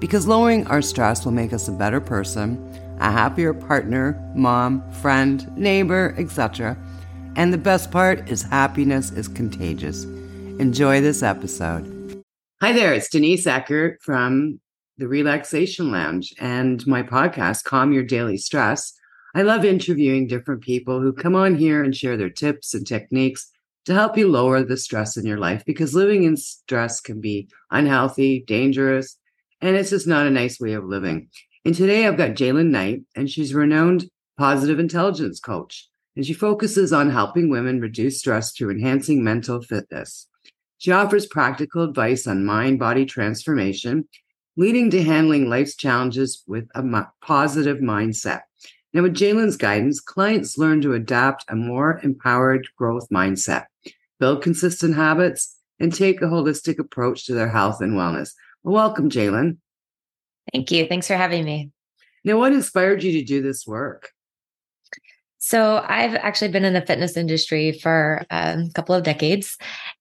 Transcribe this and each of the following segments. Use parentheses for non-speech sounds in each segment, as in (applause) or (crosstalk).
because lowering our stress will make us a better person, a happier partner, mom, friend, neighbor, etc. And the best part is happiness is contagious. Enjoy this episode. Hi there, it's Denise Eckert from the Relaxation Lounge and my podcast, Calm Your Daily Stress. I love interviewing different people who come on here and share their tips and techniques to help you lower the stress in your life because living in stress can be unhealthy, dangerous, and it's just not a nice way of living. And today I've got Jaylin Knight, and she's a renowned positive intelligence coach. And she focuses on helping women reduce stress through enhancing mental fitness. She offers practical advice on mind body transformation, leading to handling life's challenges with a positive mindset. Now, with Jaylin's guidance, clients learn to adapt a more empowered growth mindset, build consistent habits, and take a holistic approach to their health and wellness. Welcome, Jaylin. Thank you. Thanks for having me. Now, what inspired you to do this work? So, I've actually been in the fitness industry for um, a couple of decades,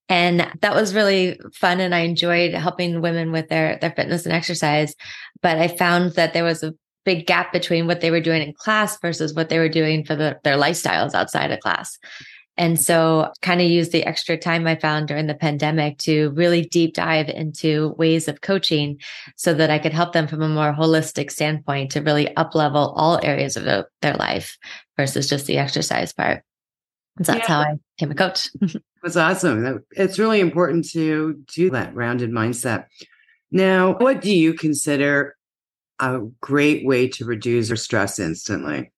and that was really fun. And I enjoyed helping women with their their fitness and exercise. But I found that there was a big gap between what they were doing in class versus what they were doing for the, their lifestyles outside of class. And so, kind of use the extra time I found during the pandemic to really deep dive into ways of coaching so that I could help them from a more holistic standpoint to really up level all areas of their life versus just the exercise part. So that's yeah. how I became a coach. (laughs) that's awesome. It's really important to do that rounded mindset. Now, what do you consider a great way to reduce your stress instantly?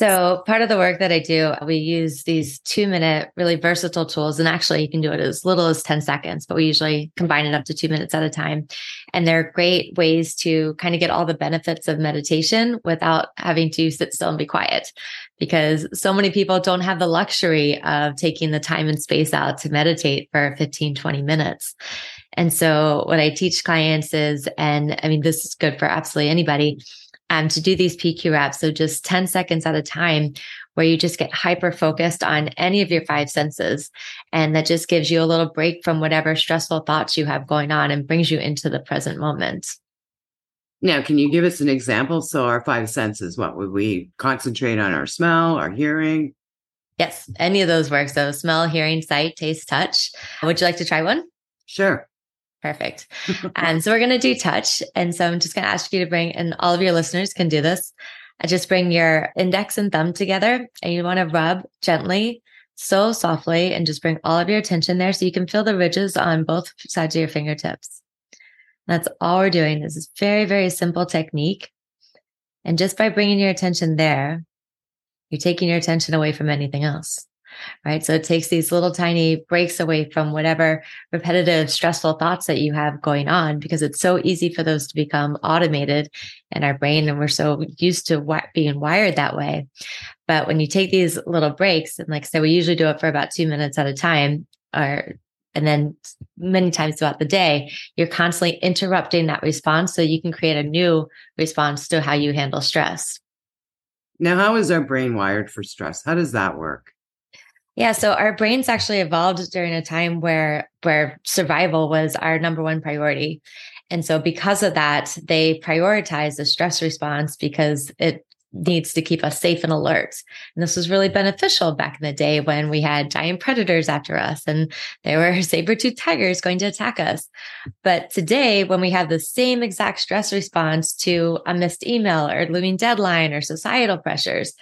So, part of the work that I do, we use these two minute, really versatile tools. And actually, you can do it as little as 10 seconds, but we usually combine it up to two minutes at a time. And they're great ways to kind of get all the benefits of meditation without having to sit still and be quiet. Because so many people don't have the luxury of taking the time and space out to meditate for 15, 20 minutes. And so, what I teach clients is, and I mean, this is good for absolutely anybody um, to do these PQ reps. So just 10 seconds at a time where you just get hyper focused on any of your five senses. And that just gives you a little break from whatever stressful thoughts you have going on and brings you into the present moment. Now, can you give us an example? So, our five senses, what would we concentrate on? Our smell, our hearing? Yes, any of those work. So, smell, hearing, sight, taste, touch. Would you like to try one? Sure. Perfect. (laughs) and so we're going to do touch. And so I'm just going to ask you to bring, and all of your listeners can do this. I just bring your index and thumb together and you want to rub gently, so softly, and just bring all of your attention there so you can feel the ridges on both sides of your fingertips. That's all we're doing. This is very, very simple technique. And just by bringing your attention there, you're taking your attention away from anything else right? So it takes these little tiny breaks away from whatever repetitive, stressful thoughts that you have going on because it's so easy for those to become automated in our brain. And we're so used to being wired that way. But when you take these little breaks, and like I said, we usually do it for about two minutes at a time, or and then many times throughout the day, you're constantly interrupting that response so you can create a new response to how you handle stress. Now, how is our brain wired for stress? How does that work? Yeah, so our brains actually evolved during a time where where survival was our number one priority. And so because of that, they prioritize the stress response because it needs to keep us safe and alert. And this was really beneficial back in the day when we had giant predators after us and there were (laughs) saber-toothed tigers going to attack us. But today, when we have the same exact stress response to a missed email or looming deadline or societal pressures,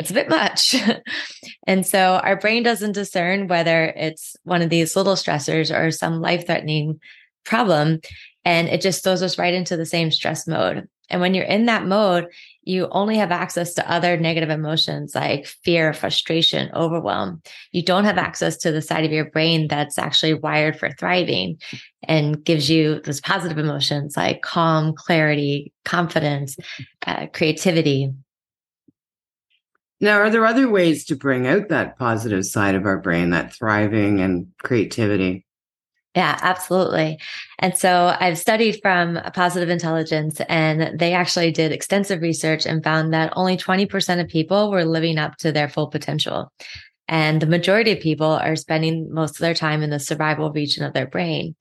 it's a bit much. (laughs) and so our brain doesn't discern whether it's one of these little stressors or some life threatening problem. And it just throws us right into the same stress mode. And when you're in that mode, you only have access to other negative emotions like fear, frustration, overwhelm. You don't have access to the side of your brain that's actually wired for thriving and gives you those positive emotions like calm, clarity, confidence, uh, creativity. Now, are there other ways to bring out that positive side of our brain, that thriving and creativity? Yeah, absolutely. And so I've studied from positive intelligence, and they actually did extensive research and found that only 20% of people were living up to their full potential. And the majority of people are spending most of their time in the survival region of their brain.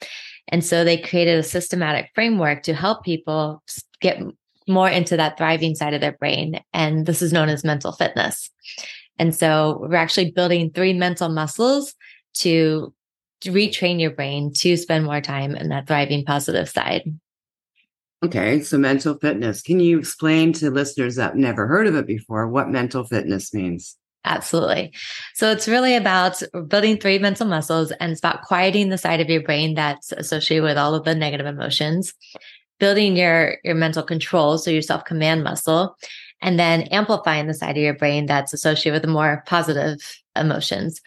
And so they created a systematic framework to help people get more into that thriving side of their brain. And this is known as mental fitness. And so we're actually building three mental muscles to retrain your brain to spend more time in that thriving positive side. Okay, so mental fitness. Can you explain to listeners that never heard of it before what mental fitness means? Absolutely. So it's really about building three mental muscles and it's about quieting the side of your brain that's associated with all of the negative emotions, building your, your mental control, so your self command muscle, and then amplifying the side of your brain that's associated with the more positive emotions.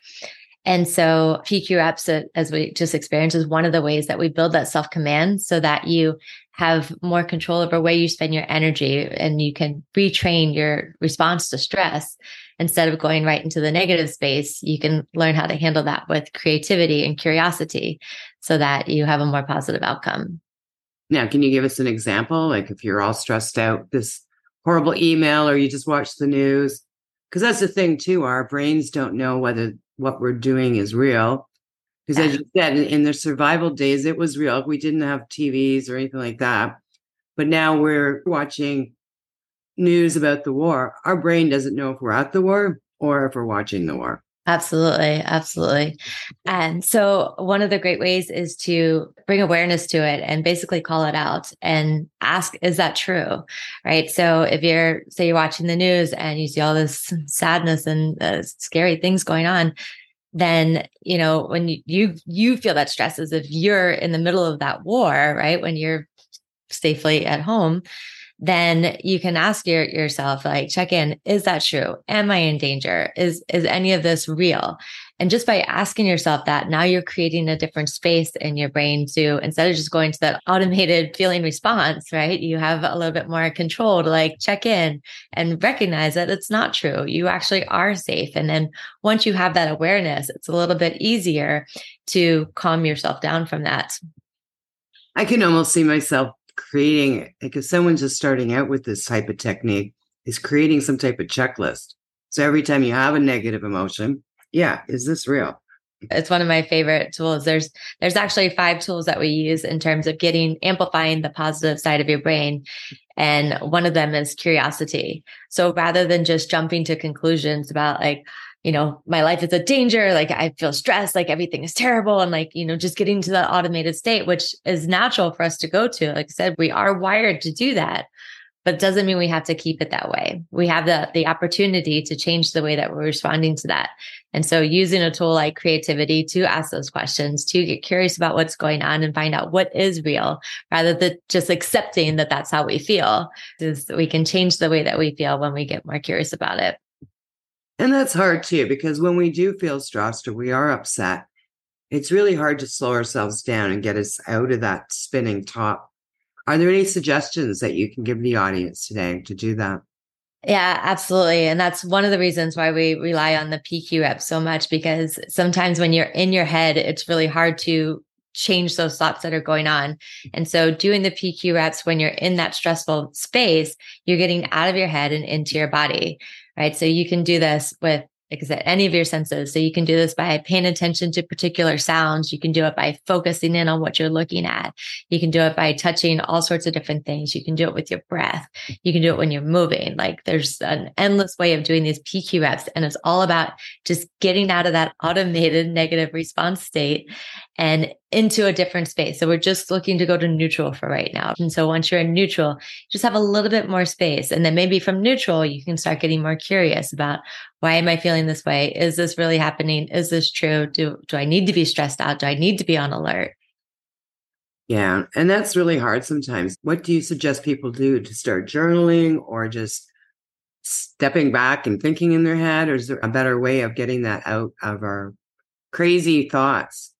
And so PQ reps, uh, as we just experienced, is one of the ways that we build that self command so that you have more control over where you spend your energy and you can retrain your response to stress instead of going right into the negative space. You can learn how to handle that with creativity and curiosity so that you have a more positive outcome. Now, can you give us an example? Like if you're all stressed out, this horrible email, or you just watch the news? Because that's the thing, too. Our brains don't know whether what we're doing is real. Because as you said, in, in the survival days, it was real. We didn't have TVs or anything like that. But now we're watching news about the war. Our brain doesn't know if we're at the war or if we're watching the war. Absolutely. Absolutely. And so, one of the great ways is to bring awareness to it and basically call it out and ask, is that true? Right. So, if you're, say, you're watching the news and you see all this (laughs) sadness and uh, scary things going on, then you know when you, you you feel that stress as if you're in the middle of that war right when you're safely at home then you can ask your, yourself like check in is that true? Am i in danger? Is is any of this real? And just by asking yourself that now you're creating a different space in your brain to instead of just going to that automated feeling response right? You have a little bit more control to like check in and recognize that it's not true. You actually are safe. And then once you have that awareness it's a little bit easier to calm yourself down from that. I can almost see myself creating like if someone's just starting out with this type of technique is creating some type of checklist. So every time you have a negative emotion yeah is this real? It's one of my favorite tools. There's there's actually five tools that we use in terms of getting amplifying the positive side of your brain and one of them is curiosity. So rather than just jumping to conclusions about like you know, my life is a danger. Like I feel stressed, like everything is terrible. And like, you know, just getting to that automated state, which is natural for us to go to. Like I said, we are wired to do that, but doesn't mean we have to keep it that way. We have the, the opportunity to change the way that we're responding to that. And so using a tool like creativity to ask those questions, to get curious about what's going on and find out what is real rather than just accepting that that's how we feel is we can change the way that we feel when we get more curious about it. And that's hard too, because when we do feel stressed or we are upset, it's really hard to slow ourselves down and get us out of that spinning top. Are there any suggestions that you can give the audience today to do that? Yeah, absolutely. And that's one of the reasons why we rely on the PQ rep so much because sometimes when you're in your head, it's really hard to change those thoughts that are going on. And so doing the PQ reps when you're in that stressful space, you're getting out of your head and into your body right? So you can do this with like I said, any of your senses. So you can do this by paying attention to particular sounds. You can do it by focusing in on what you're looking at. You can do it by touching all sorts of different things. You can do it with your breath. You can do it when you're moving. Like there's an endless way of doing these PQ reps. And it's all about just getting out of that automated (laughs) negative response state and into a different space. So we're just looking to go to neutral for right now. And so once you're in neutral, just have a little bit more space. And then maybe from neutral, you can start getting more curious about why am I feeling this way? Is this really happening? Is this true? Do, do I need to be stressed out? Do I need to be on alert? Yeah. And that's really hard sometimes. What do you suggest people do to start journaling or just stepping back and thinking in their head? Or is there a better way of getting that out of our crazy thoughts?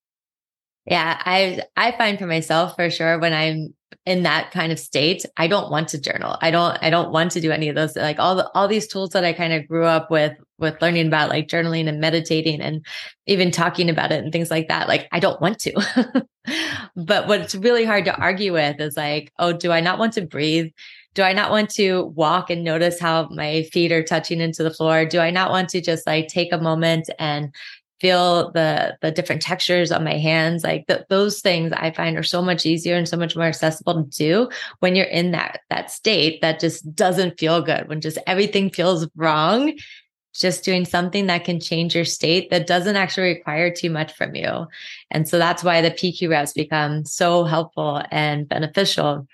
Yeah, I I find for myself for sure when I'm in that kind of state, I don't want to journal. I don't I don't want to do any of those like all the all these tools that I kind of grew up with with learning about like journaling and meditating and even talking about it and things like that. Like I don't want to. (laughs) but what's really hard to argue with is like, oh, do I not want to breathe? Do I not want to walk and notice how my feet are touching into the floor? Do I not want to just like take a moment and feel the the different textures on my hands like the, those things i find are so much easier and so much more accessible to do when you're in that that state that just doesn't feel good when just everything feels wrong. Just doing something that can change your state that doesn't actually require too much from you. And so that's why the pq reps become so helpful and beneficial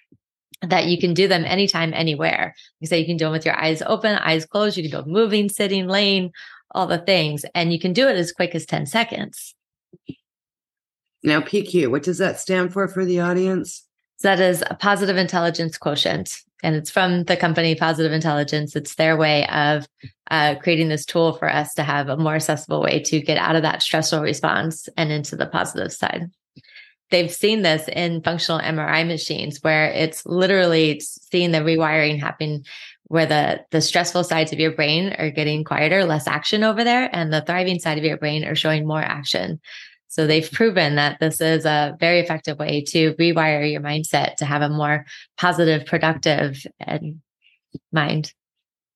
that you can do them anytime anywhere. You say you can do them with your eyes open eyes closed you can do moving sitting laying all the things. And you can do it as quick as 10 seconds. Now, PQ, what does that stand for for the audience? So that is a positive intelligence quotient. And it's from the company Positive Intelligence. It's their way of uh, creating this tool for us to have a more accessible way to get out of that stressful response and into the positive side. They've seen this in functional MRI machines where it's literally seeing the rewiring happen where the the stressful sides of your brain are getting quieter, less action over there, and the thriving side of your brain are showing more action. So they've proven that this is a very effective way to rewire your mindset to have a more positive, productive and mind.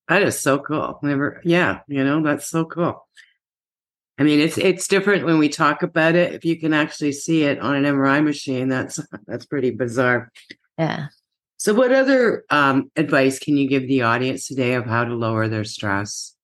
That is so cool. Never, yeah, you know, that's so cool. I mean, it's it's different when we talk about it. If you can actually see it on an MRI machine, that's (laughs) that's pretty bizarre. Yeah. So, what other um, advice can you give the audience today of how to lower their stress?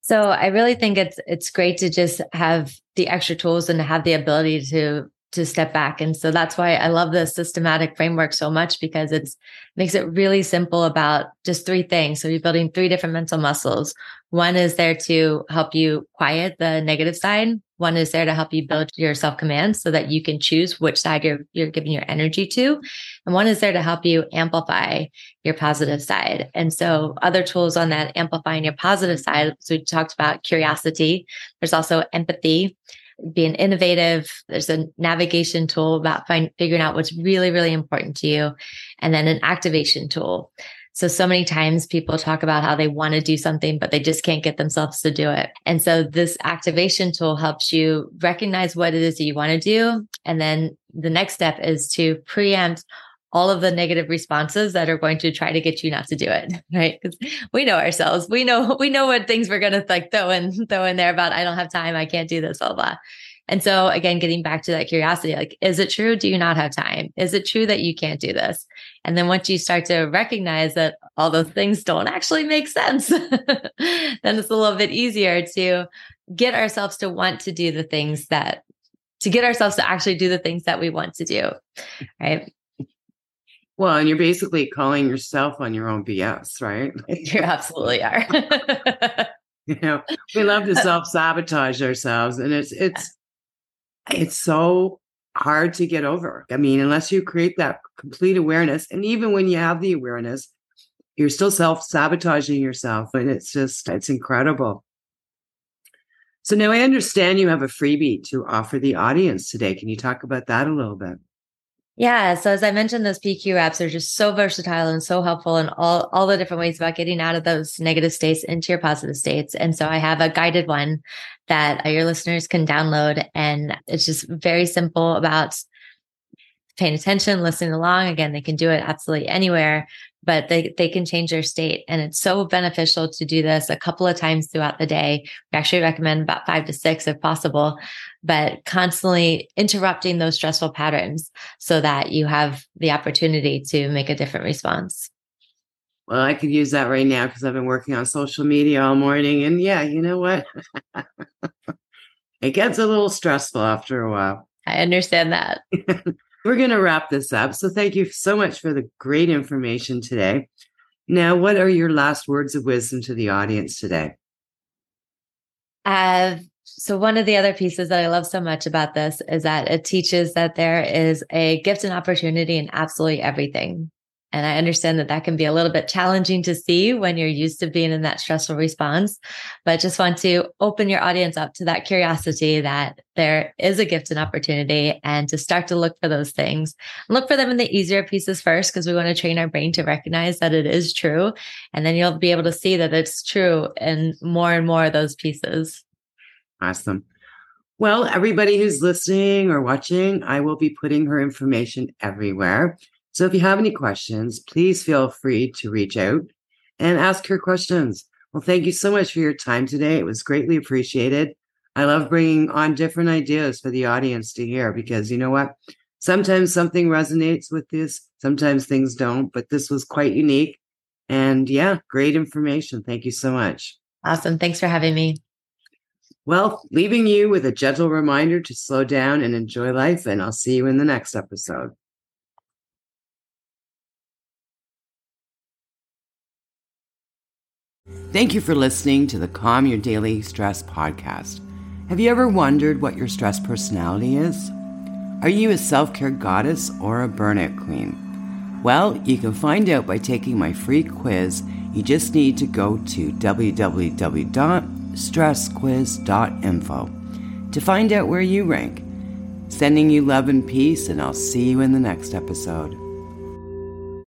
So, I really think it's it's great to just have the extra tools and have the ability to to step back. And so that's why I love the systematic framework so much because it's makes it really simple about just three things. So you're building three different mental muscles. One is there to help you quiet the negative side. One is there to help you build your self command so that you can choose which side you're, you're giving your energy to. And one is there to help you amplify your positive side. And so other tools on that amplifying your positive side. So we talked about curiosity. There's also empathy being innovative. There's a navigation tool about find, figuring out what's really, really important to you. And then an activation tool. So, so many times people talk about how they want to do something, but they just can't get themselves to do it. And so this activation tool helps you recognize what it is that you want to do. And then the next step is to preempt all of the negative responses that are going to try to get you not to do it, (laughs) right? Because we know ourselves. We know we know what things we're going to like throw in (laughs) throw in there about I don't have time, I can't do this, blah blah. And so again, getting back to that curiosity, like, is it true? Do you not have time? Is it true that you can't do this? And then once you start to recognize that all those things don't actually make sense, (laughs) then it's a little bit easier to get ourselves to want to do the things that to get ourselves to actually do the things that we want to do. Right. Well, and you're basically calling yourself on your own BS, right? (laughs) you absolutely are. (laughs) you know, we love to uh, self sabotage ourselves, and it's uh, it's it's so hard to get over. I mean, unless you create that complete awareness, and even when you have the awareness, you're still self sabotaging yourself, and it's just it's incredible. So now I understand you have a freebie to offer the audience today. Can you talk about that a little bit? Yeah. So as I mentioned, those PQ reps are just so versatile and so helpful in all, all the different ways about getting out of those negative states into your positive states. And so I have a guided one that uh, your listeners can download. And it's just very simple about paying attention, listening along. Again, they can do it absolutely anywhere but they, they can change their state. And it's so beneficial to do this a couple of times throughout the day. We actually recommend about five to six if possible, but constantly interrupting those stressful patterns so that you have the opportunity to make a different response. Well, I could use that right now because I've been working on social media all morning. And yeah, you know what? (laughs) it gets a little stressful after a while. I understand that. (laughs) We're going to wrap this up. So thank you so much for the great information today. Now, what are your last words of wisdom to the audience today? Uh, So, one of the other pieces that I love so much about this is that it teaches that there is a gift and opportunity in absolutely everything. And I understand that that can be a little bit challenging to see when you're used to being in that stressful response, but just want to open your audience up to that curiosity that there is a gift and opportunity and to start to look for those things. Look for them in the easier pieces first, because we want to train our brain to recognize that it is true. And then you'll be able to see that it's true in more and more of those pieces. Awesome. Well, everybody who's listening or watching, I will be putting her information everywhere. So if you have any questions, please feel free to reach out and ask her questions. Well, thank you so much for your time today. It was greatly appreciated. I love bringing on different ideas for the audience to hear because you know what? Sometimes something resonates with this, sometimes things don't, but this was quite unique. And yeah, great information. Thank you so much. Awesome. Thanks for having me. Well, leaving you with a gentle reminder to slow down and enjoy life, and I'll see you in the next episode. Thank you for listening to the Calm Your Daily Stress podcast. Have you ever wondered what your stress personality is? Are you a self care goddess or a burnout queen? Well, you can find out by taking my free quiz. You just need to go to www.stressquiz.info to find out where you rank. Sending you love and peace, and I'll see you in the next episode.